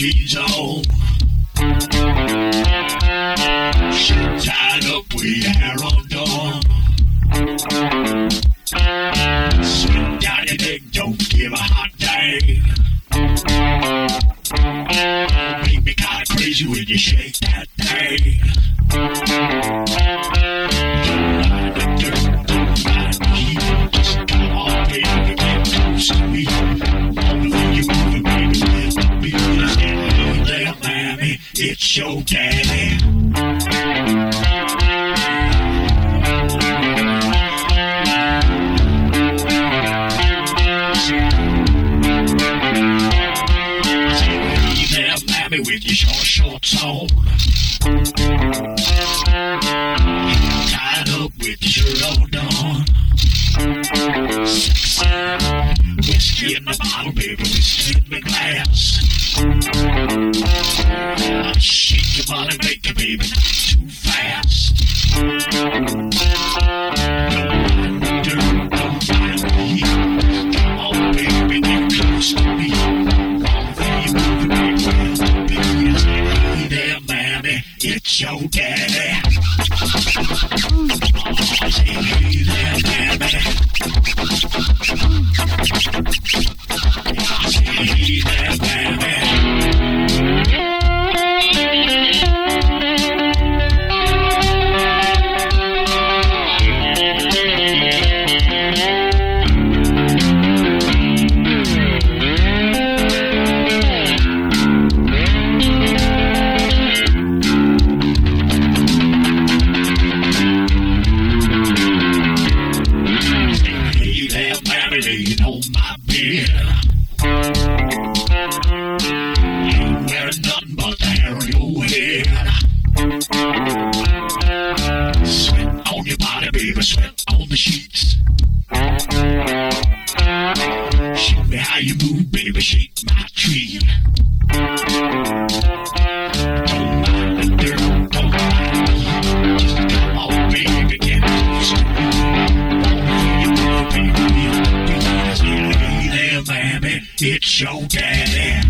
on. She tied up with hair undone. Sweet your neck, don't give a hot dang. Make me kinda crazy when you shake that thing. It's your daddy. Mamie, with your short shorts on. Tied up with your shirt done. Sexy. Whiskey in the bottle, baby, whiskey in the glass. Body, make it, baby, too fast. Don't don't mind the heat. Come on, baby, urinating on my beard. You wear nothing but the hair on your head. Sweat on your body, baby, sweat on the sheets. Show me how you move, baby, shake my tree. It's your daddy.